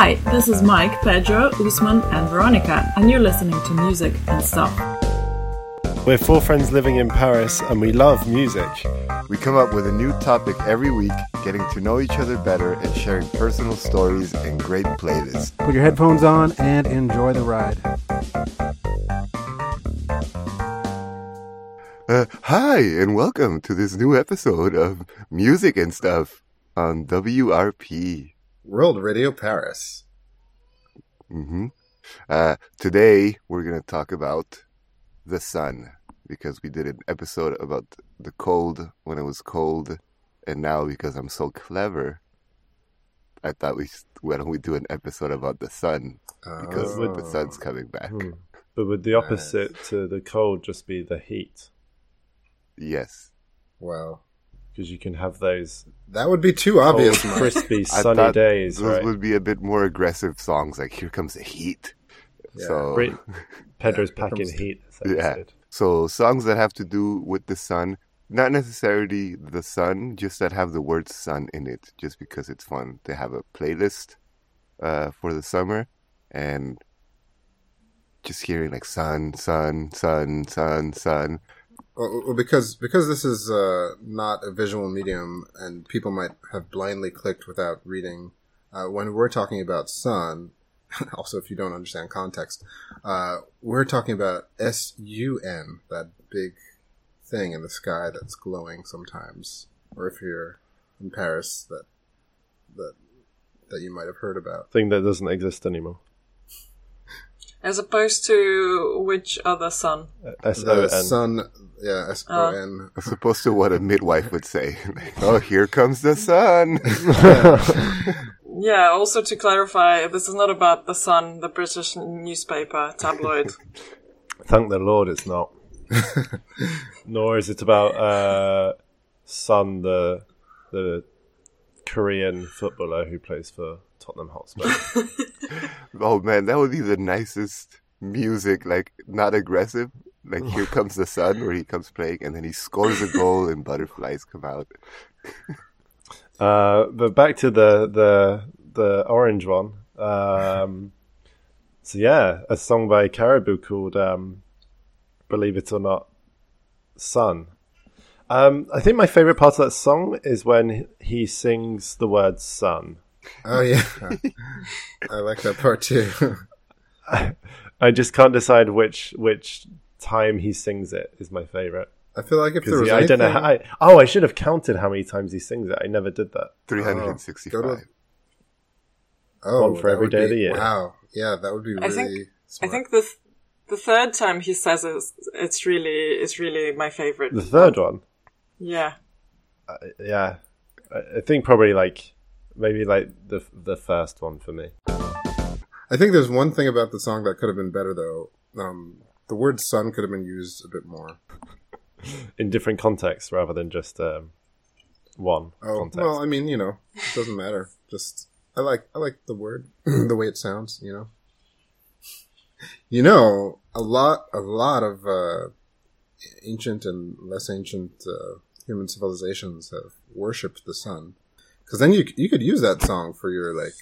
Hi, this is Mike, Pedro, Usman, and Veronica, and you're listening to Music and Stuff. We're four friends living in Paris and we love music. We come up with a new topic every week, getting to know each other better and sharing personal stories and great playlists. Put your headphones on and enjoy the ride. Uh, hi, and welcome to this new episode of Music and Stuff on WRP. World Radio Paris. hmm Uh, today, we're going to talk about the sun because we did an episode about the cold when it was cold, and now because I'm so clever, I thought we why don't we do an episode about the sun because Oh. the sun's coming back. Hmm. But would the opposite to the cold just be the heat? Yes, Wow. Because you can have those That would be too obvious, Mike. crispy, sunny days, those right? would be a bit more aggressive songs, like "Here Comes the Heat." Yeah. So Great. Pedro's Yeah, packing comes- heat. this Yeah. episode. So songs that have to do with the sun, not necessarily the sun, just that have the word sun in it, just because it's fun to have a playlist uh, for the summer and just hearing like sun, sun, sun, sun, sun. Well, because because this is uh, not a visual medium, and people might have blindly clicked without reading. Uh, when we're talking about sun, also if you don't understand context, uh, we're talking about S U N, that big thing in the sky that's glowing sometimes, or if you're in Paris, that that that you might have heard about. Thing that doesn't exist anymore. As opposed to which other sun? S O The N. sun, yeah, S O N. As opposed to what a midwife would say, "Oh, here comes the sun." Yeah, also to clarify, this is not about the Sun, the British newspaper tabloid. Thank the Lord it's not. Nor is it about uh, Son, the the Korean footballer who plays for Tottenham Hotspur. oh man, that would be the nicest music, like not aggressive. Like "Here Comes the Sun," where he comes playing and then he scores a goal and butterflies come out. Uh, but back to the the the orange one. Um, so yeah, a song by Caribou called um, "Believe It or Not," "Sun." Um, I think my favorite part of that song is when he sings the word "sun." Oh yeah, I like that part too. I just can't decide which which time he sings it is my favorite. I feel like if there was I anything, don't know. How, I, oh, I should have counted how many times he sings it. I never did that. Three hundred and go to- oh, One for every day every would day of the year. Wow, yeah, that would be really. I think- I think the th- the third time he says it, it's really it's really my favorite. The third one, Yeah. Uh, yeah, I, I think probably like maybe like the the first one for me. I think there's one thing about the song that could have been better though. Um, the word "sun" could have been used a bit more. in different contexts rather than just um, one Oh context. well, I mean, you know, it doesn't matter. Just I like I like the word, the way it sounds. You know, you know, a lot a lot of uh, ancient and less ancient uh, human civilizations have worshipped the sun. Because then you you could use that song for your like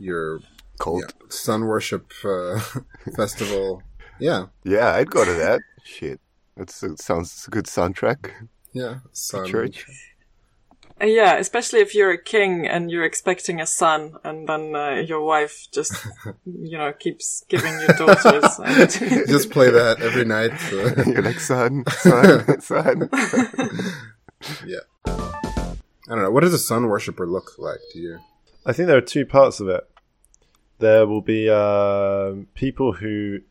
your Cult. yeah, sun worship uh, festival. Yeah, Yeah, I'd go to that. Shit, that's it sounds a good soundtrack. yeah, sun Church. Uh, yeah, especially if you're a king and you're expecting a son, and then uh, your wife just, you know, keeps giving you daughters. And Just play that every night. uh, You're like sun, sun, sun. yeah. I don't know. What does a sun worshiper look like to you? I think there are two parts of it. There will be um people who,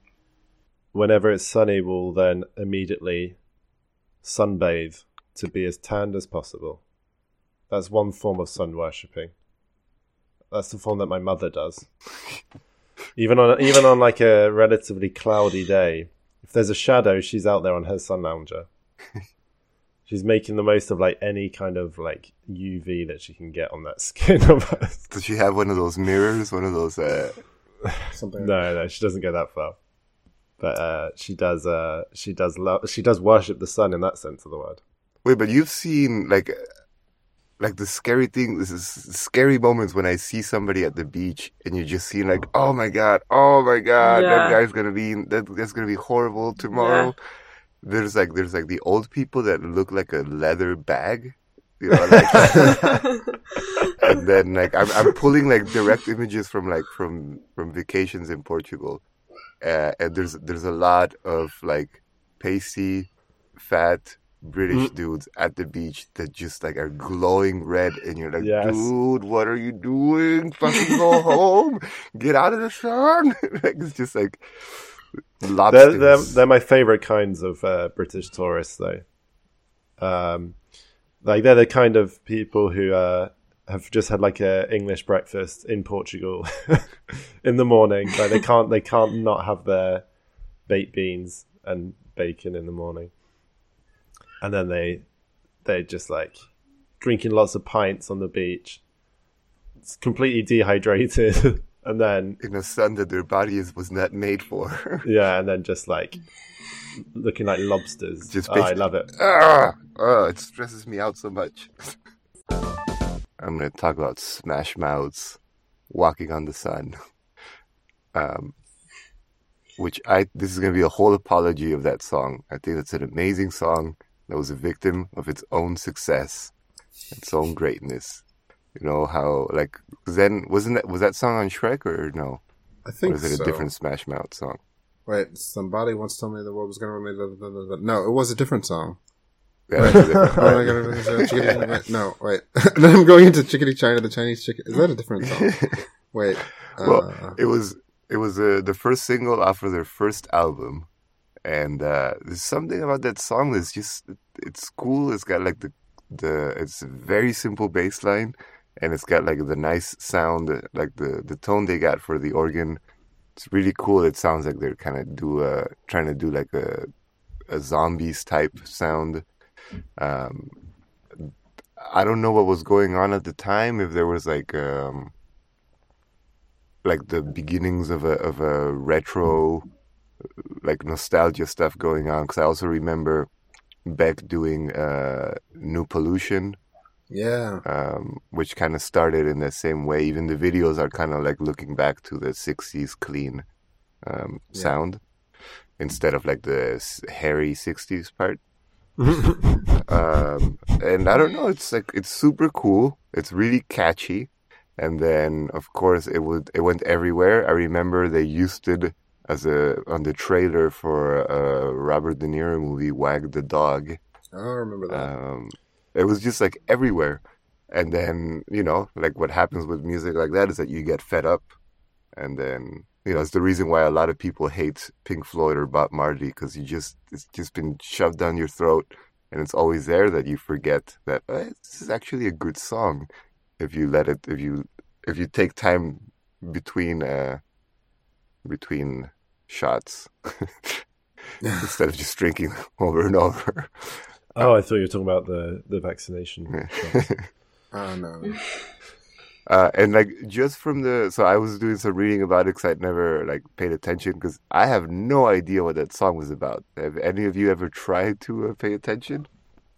whenever it's sunny, will then immediately sunbathe to be as tanned as possible. That's one form of sun worshipping. That's the form that my mother does. even on even on like a relatively cloudy day, if there's a shadow, she's out there on her sun lounger. She's making the most of like any kind of like UV that she can get on that skin of hers. Does she have one of those mirrors? One of those? Uh, Something. No, no, she doesn't go that far. But uh, she does. Uh, she does. Lo- she does worship the sun in that sense of the word. wait, but you've seen like like the scary thing, this is scary moments when I see somebody at the beach and you just see like, oh my god, oh my god, that guy's gonna be that, that's gonna be horrible tomorrow. There's like there's like the old people that look like a leather bag, you know, like, and then like I'm I'm pulling like direct images from like from from vacations in Portugal, uh, and there's there's a lot of like pasty, fat British dudes at the beach that just like are glowing red, and you're like, Yes. dude, what are you doing? Fucking go home, get out of the sun. like it's just like They're, they're, they're my favorite kinds of uh, British tourists, though. Um, like they're the kind of people who uh, have just had like a English breakfast in Portugal in the morning. Like they can't they can't not have their baked beans and bacon in the morning, and then they they're just like drinking lots of pints on the beach. It's completely dehydrated, and then in a sun that their body is was not made for. yeah, and then just like looking like lobsters. Just oh, I love it. ah, oh, it stresses me out so much. I'm going to talk about Smash Mouth's "Walking on the Sun," um, which I this is going to be a whole apology of that song. I think it's an amazing song that was a victim of its own success, its own greatness. You know how like then wasn't that was that song on Shrek or no? I Or think is it a different Smash Mouth song? Wait, somebody once told me the world was going to remain. No, it was a different song. Yeah, that's different- my god! Chickadee, wait, no, wait. then I'm going into Chickadee China, the Chinese chicken. Is that a different song? Wait. Uh, well, it was it was uh, the first single off of their first album, and uh, there's something about that song that's just it's cool. It's got like the the it's a very simple bass line, and it's got like the nice sound, like the the tone they got for the organ. It's really cool. It sounds like they're kind of do uh trying to do like a a zombies type sound. Um, I don't know what was going on at the time. If there was like um like the beginnings of a of a retro like nostalgia stuff going on because I also remember Beck doing uh, New Pollution, yeah. um, which kind of started in the same way. Even the videos are kind of like looking back to the '60s clean um, Yeah. sound instead of like the hairy '60s part. um, and I don't know, it's like it's super cool. It's really catchy, and then of course it would it went everywhere. I remember they used it as a on the trailer for a Robert De Niro movie, Wag the Dog. I remember that. Um, it was just like everywhere. And then, you know, like what happens with music like that is that you get fed up. And then, you know, it's the reason why a lot of people hate Pink Floyd or Bob Marley because you just, it's just been shoved down your throat and it's always there that you forget that eh, this is actually a good song if you let it, if you, if you take time between, uh, between shots instead of just drinking over and over. Oh, I thought you were talking about the the vaccination. shots. Oh no. Uh, and like just from the so I was doing some reading about it because I'd never like paid attention because I have no idea what that song was about. Have any of you ever tried to uh, pay attention?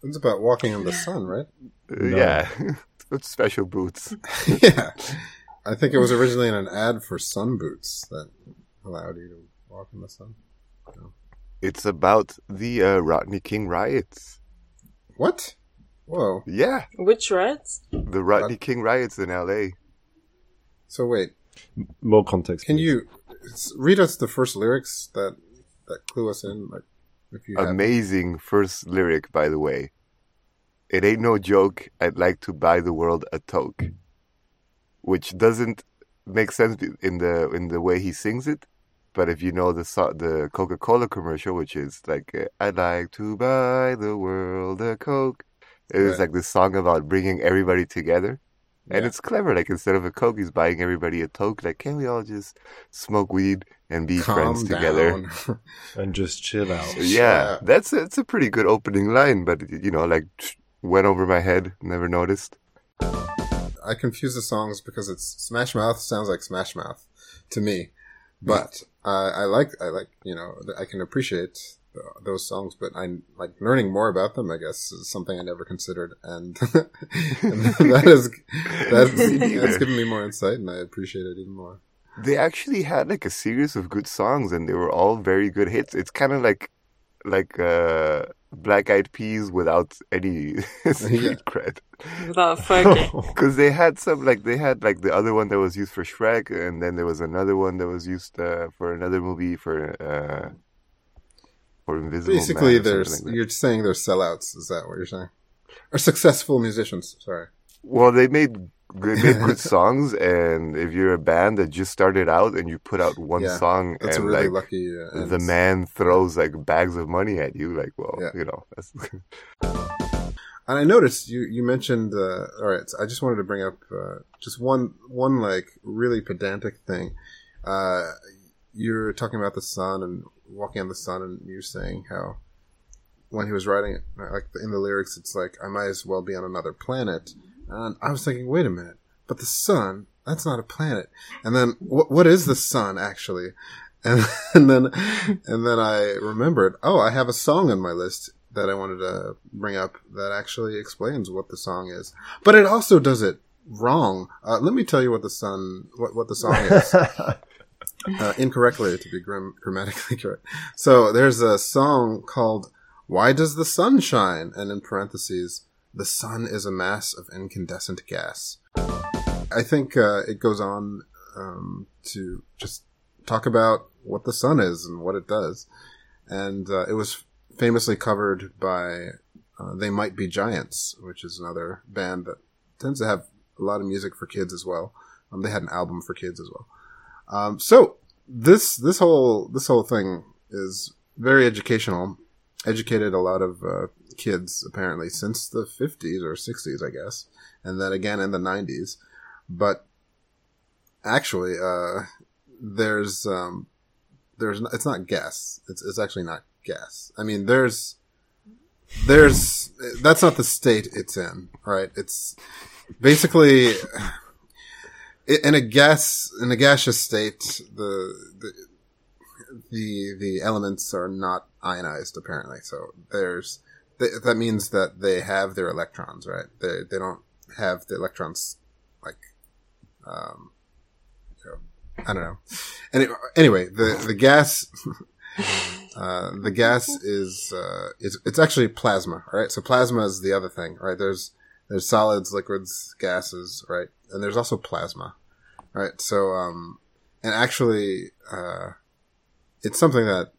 It's about walking in the sun, right? Uh, No. Yeah, with special boots. yeah. I think it was originally in an ad for sun boots that allowed you to walk in the sun. No. It's about the uh, Rodney King riots. What? Whoa. Yeah, Which rats? the Rodney uh, King riots in L.A. So wait, More context. can please. you read us the first lyrics that that clue us in? Like, if you have Amazing first lyric, by the way. It ain't no joke. I'd like to buy the world a toke, which doesn't make sense in the in the way he sings it. But if you know the the Coca Cola commercial, which is like I'd like to buy the world a coke, it is Right. like this song about bringing everybody together. And Yeah. it's clever. Like instead of a coke, he's buying everybody a toke. Like, can we all just smoke weed and be calm friends together? and just chill out. Yeah, Yeah. that's a, it's a pretty good opening line, but you know, like went over my head, never noticed. I confuse the songs because it's Smash Mouth sounds like Smash Mouth to me, hmm. but I I like I like you know I can appreciate uh, those songs, but I like learning more about them. I guess is something I never considered, and, and that is that's, that's given me more insight, and I appreciate it even more. They actually had like a series of good songs, and they were all very good hits. It's kind of like like uh, Black Eyed Peas without any street cred. Without Fergie. Because they had some like they had like the other one that was used for Shrek, and then there was another one that was used uh, for another movie for uh, for Invisible. Basically, there's like you're saying they're sellouts. Is that what you're saying? Or successful musicians? Sorry. Well, they made they made good songs, and if you're a band that just started out and you put out one Yeah, song That's and really like lucky. Uh, the man throws like bags of money at you, like well, Yeah. you know, that's And I noticed you you mentioned. Uh, all right, so I just wanted to bring up uh, just one one like really pedantic thing. Uh, you're talking about the sun and walking on the sun, and you're saying how when he was writing it, like in the lyrics, it's like I might as well be on another planet. And I was thinking, wait a minute, but the sun that's not a planet. And then what what is the sun actually? And, and then and then I remembered, oh, I have a song on my list that I wanted to bring up that actually explains what the song is, but it also does it wrong. Uh, let me tell you what the sun what what the song is uh, incorrectly to be gram- grammatically correct. So there's a song called "Why Does the Sun Shine?" and in parentheses, "The sun is a mass of incandescent gas." I think uh, it goes on um, to just talk about what the sun is and what it does, and uh, it was famously covered by uh, "They Might Be Giants," which is another band that tends to have a lot of music for kids as well. Um, they had an album for kids as well. Um, so this this whole this whole thing is very educational. Educated a lot of uh, kids apparently since the 50s or 60s, I guess, and then again in the 90s. But actually, uh, there's um, there's n- it's not gas. It's it's actually not gas. I mean, there's there's that's not the state it's in, right? It's basically in a gas in a gaseous state the the the, the elements are not ionized apparently so there's th- that means that they have their electrons right they they don't have the electrons like um you know, i don't know Any, anyway the the gas uh, the gas is uh, it's it's actually plasma, right? So plasma is the other thing, right? There's there's solids, liquids, gases, right? And there's also plasma, right? So um, and actually, uh, it's something that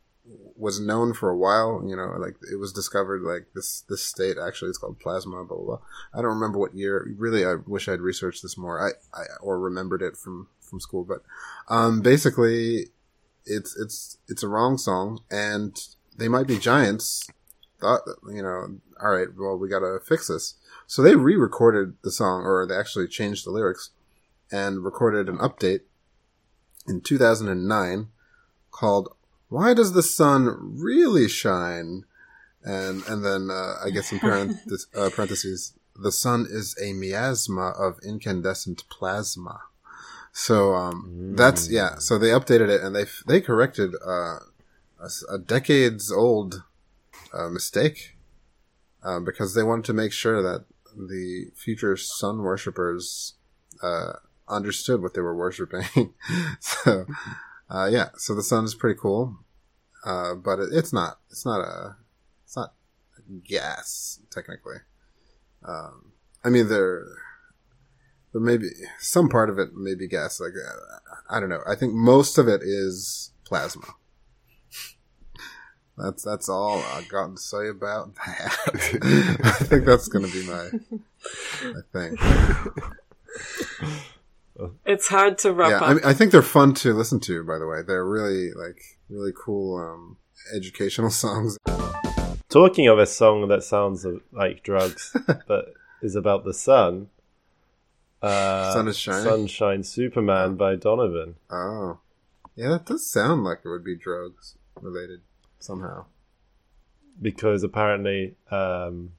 was known for a while. You know, like it was discovered like this this state actually it's called plasma. Blah blah. blah. I don't remember what year. Really, I wish I'd researched this more. I, I or remembered it from from school, but um, basically it's it's it's a wrong song and they might be giants thought you know all right well we gotta fix this so they re-recorded the song or they actually changed the lyrics and recorded an update in 2009 called why does the sun really shine and and then uh, i guess in parentheses, uh, parentheses the sun is a miasma of incandescent plasma so um, that's yeah. So they updated it and they they corrected uh, a, a decades old uh, mistake uh, because they wanted to make sure that the future sun worshippers uh, understood what they were worshiping. so uh, yeah, so the sun is pretty cool, uh, but it, it's not. It's not a. It's not gas technically. Um, I mean, there there may be some part of it may be gas. Like uh, I don't know. I think most of it is plasma. That's that's all I got to say about that. I think that's going to be my my thing. It's hard to wrap Yeah, up. I, mean, I think they're fun to listen to. By the way, they're really like really cool um, educational songs. Talking of a song that sounds like drugs, but is about the sun. Uh, Sun is shining? Sunshine Superman by Donovan. Oh, yeah, that does sound like it would be drugs related somehow. because apparently um,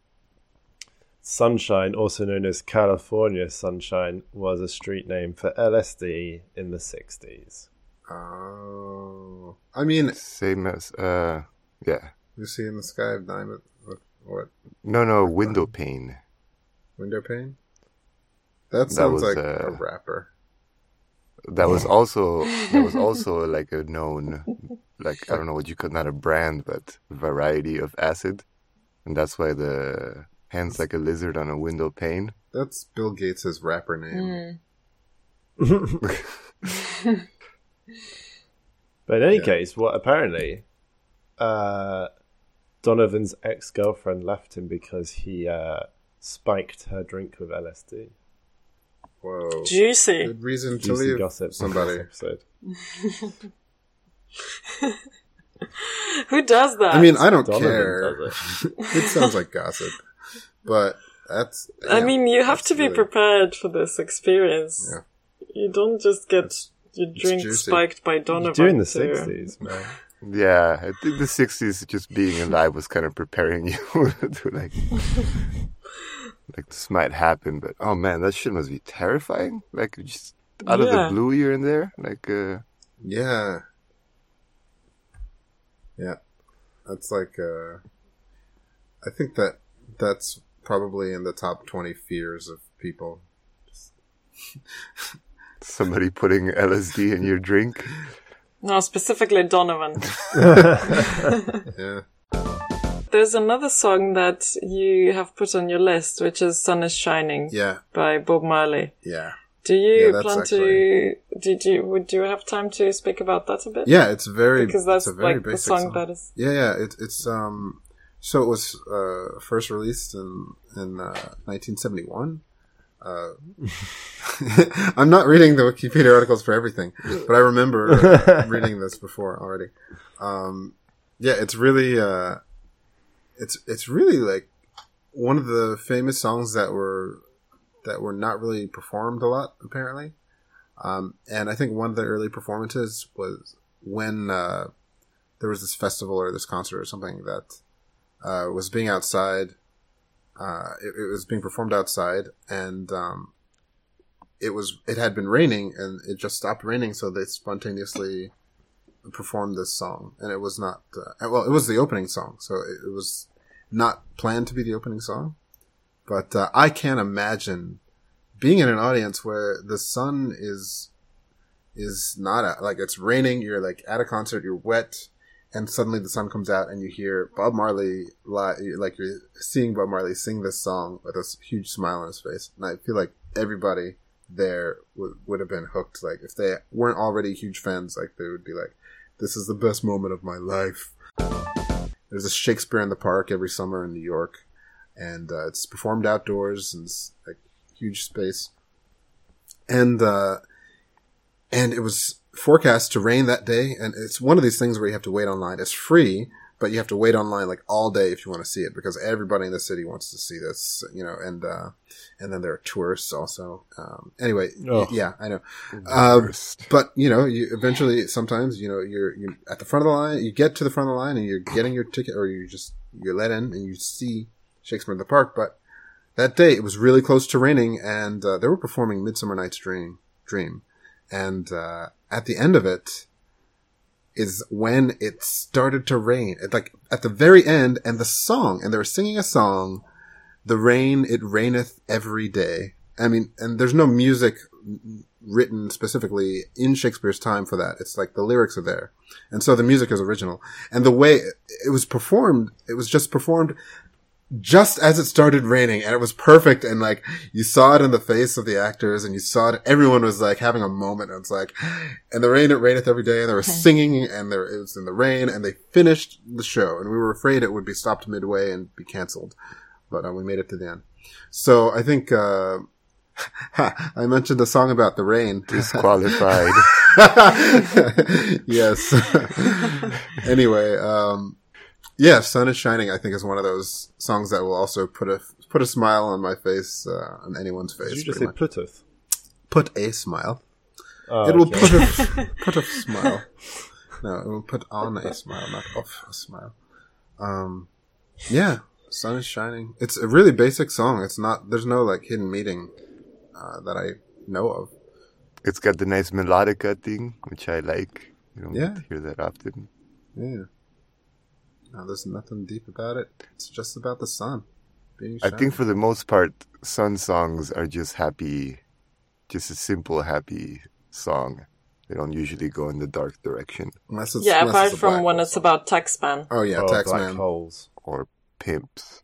Sunshine, also known as California Sunshine, was a street name for LSD in the 60s. Oh, I mean, Same as uh, yeah, Lucy in the Sky of Diamond. What, what No, no, window pane. window pane? That That sounds was, like uh, a rapper. That was also that was also like a known, like I don't know what you could not a brand, but variety of acid, and that's why the hands like a lizard on a window pane. That's Bill Gates' rapper name. But in any Yeah. case, what apparently uh, Donovan's ex girlfriend left him because he uh, spiked her drink with LSD. Whoa. Juicy. Good reason to leave gossip somebody. this episode. Who does that? I mean, I don't Donovan care. it. it sounds like gossip, but that's. I yeah, mean, you have to be really- prepared for this experience. Yeah. You don't just get your drink spiked by Donovan. During the to- sixties, man. Yeah, I think the '60s, just being alive was kind of preparing you to like, like this might happen. But oh man, that shit must be terrifying. Like just out of the blue, you're in there. Like, uh, Yeah. Yeah. That's like uh I think that that's probably in the top 20 fears of people. somebody putting LSD in your drink. No, specifically Donovan. Yeah. There's another song that you have put on your list, which is "Sun Is Shining" Yeah. by Bob Marley. Yeah. Do you Yeah, plan actually- to? Did you? Would you have time to speak about that a bit? Yeah, it's very because that's it's a very like the basic song, that is. Yeah, yeah, it, it's um so it was uh first released in in uh, 1971. Uh, I'm not reading the Wikipedia articles for everything, but I remember reading this before already. Um, yeah, it's really, uh, it's it's really like one of the famous songs that were that were not really performed a lot apparently. Um, and I think one of the early performances was when uh, there was this festival or this concert or something that uh, was being outside. Uh, it, it was being performed outside, and um, it was it had been raining, and it just stopped raining, so they spontaneously performed this song, and it was not uh, well, it was the opening song, so it, it was not planned to be the opening song, but uh, I can't imagine being in an audience where the sun is is not like it's raining. You're like at a concert, you're wet, and suddenly the sun comes out, and you hear Bob Marley li- like you're seeing Bob Marley sing this song with a huge smile on his face, and I feel like everybody there would would have been hooked. Like if they weren't already huge fans, like they would be like, "This is the best moment of my life." There's a Shakespeare in the Park every summer in New York, and uh, it's performed outdoors and it's like huge space. And uh, and it was forecast to rain that day, and it's one of these things where you have to wait online. It's free, but you have to wait online like all day if you want to see it because everybody in the city wants to see this, you know. And uh, and then there are tourists also. Um, anyway, Oh. yeah, I know. Um, but you know, you eventually sometimes you know you're you're at the front of the line. You get to the front of the line and you're getting your ticket, or you just you're let in and you see Shakespeare in the Park. But that day it was really close to raining, and uh, they were performing Midsummer Night's Dream. Dream, and uh, at the end of it is when it started to rain. It like at the very end, and the song, and they were singing a song. The rain, it raineth every day. I mean, and there's no music written specifically in Shakespeare's time for that. It's like the lyrics are there. And so the music is original. And the way it was performed, it was just performed just as it started raining and it was perfect and like you saw it in the face of the actors and you saw it everyone was like having a moment and it's like and the rain it raineth every day and they were singing and there it was in the rain and they finished the show and we were afraid it would be stopped midway and be canceled but uh, we made it to the end so i think uh I mentioned a song about the rain. Disqualified. yes. anyway, um, yeah, "Sun is Shining" I think is one of those songs that will also put a put a smile on my face, uh, on anyone's face. Did you just say much. Plutus? Put a smile. Oh, it will okay. put a put a smile. No, it will put on a smile, not off a smile. Um, yeah, "Sun is Shining." It's a really basic song. It's not. There's no like hidden meaning uh, that I know of. it's got the nice melodica thing, which I like. You don't Yeah. get to hear that often. Yeah. No, there's nothing deep about it. It's just about the sun. Being I think for the most part, sun songs are just happy, just a simple happy song. They don't usually go in the dark direction unless it's, Yeah, unless apart it's from when it's song. about Taxman. Oh yeah, oh, Tax black Man. holes. or pimps.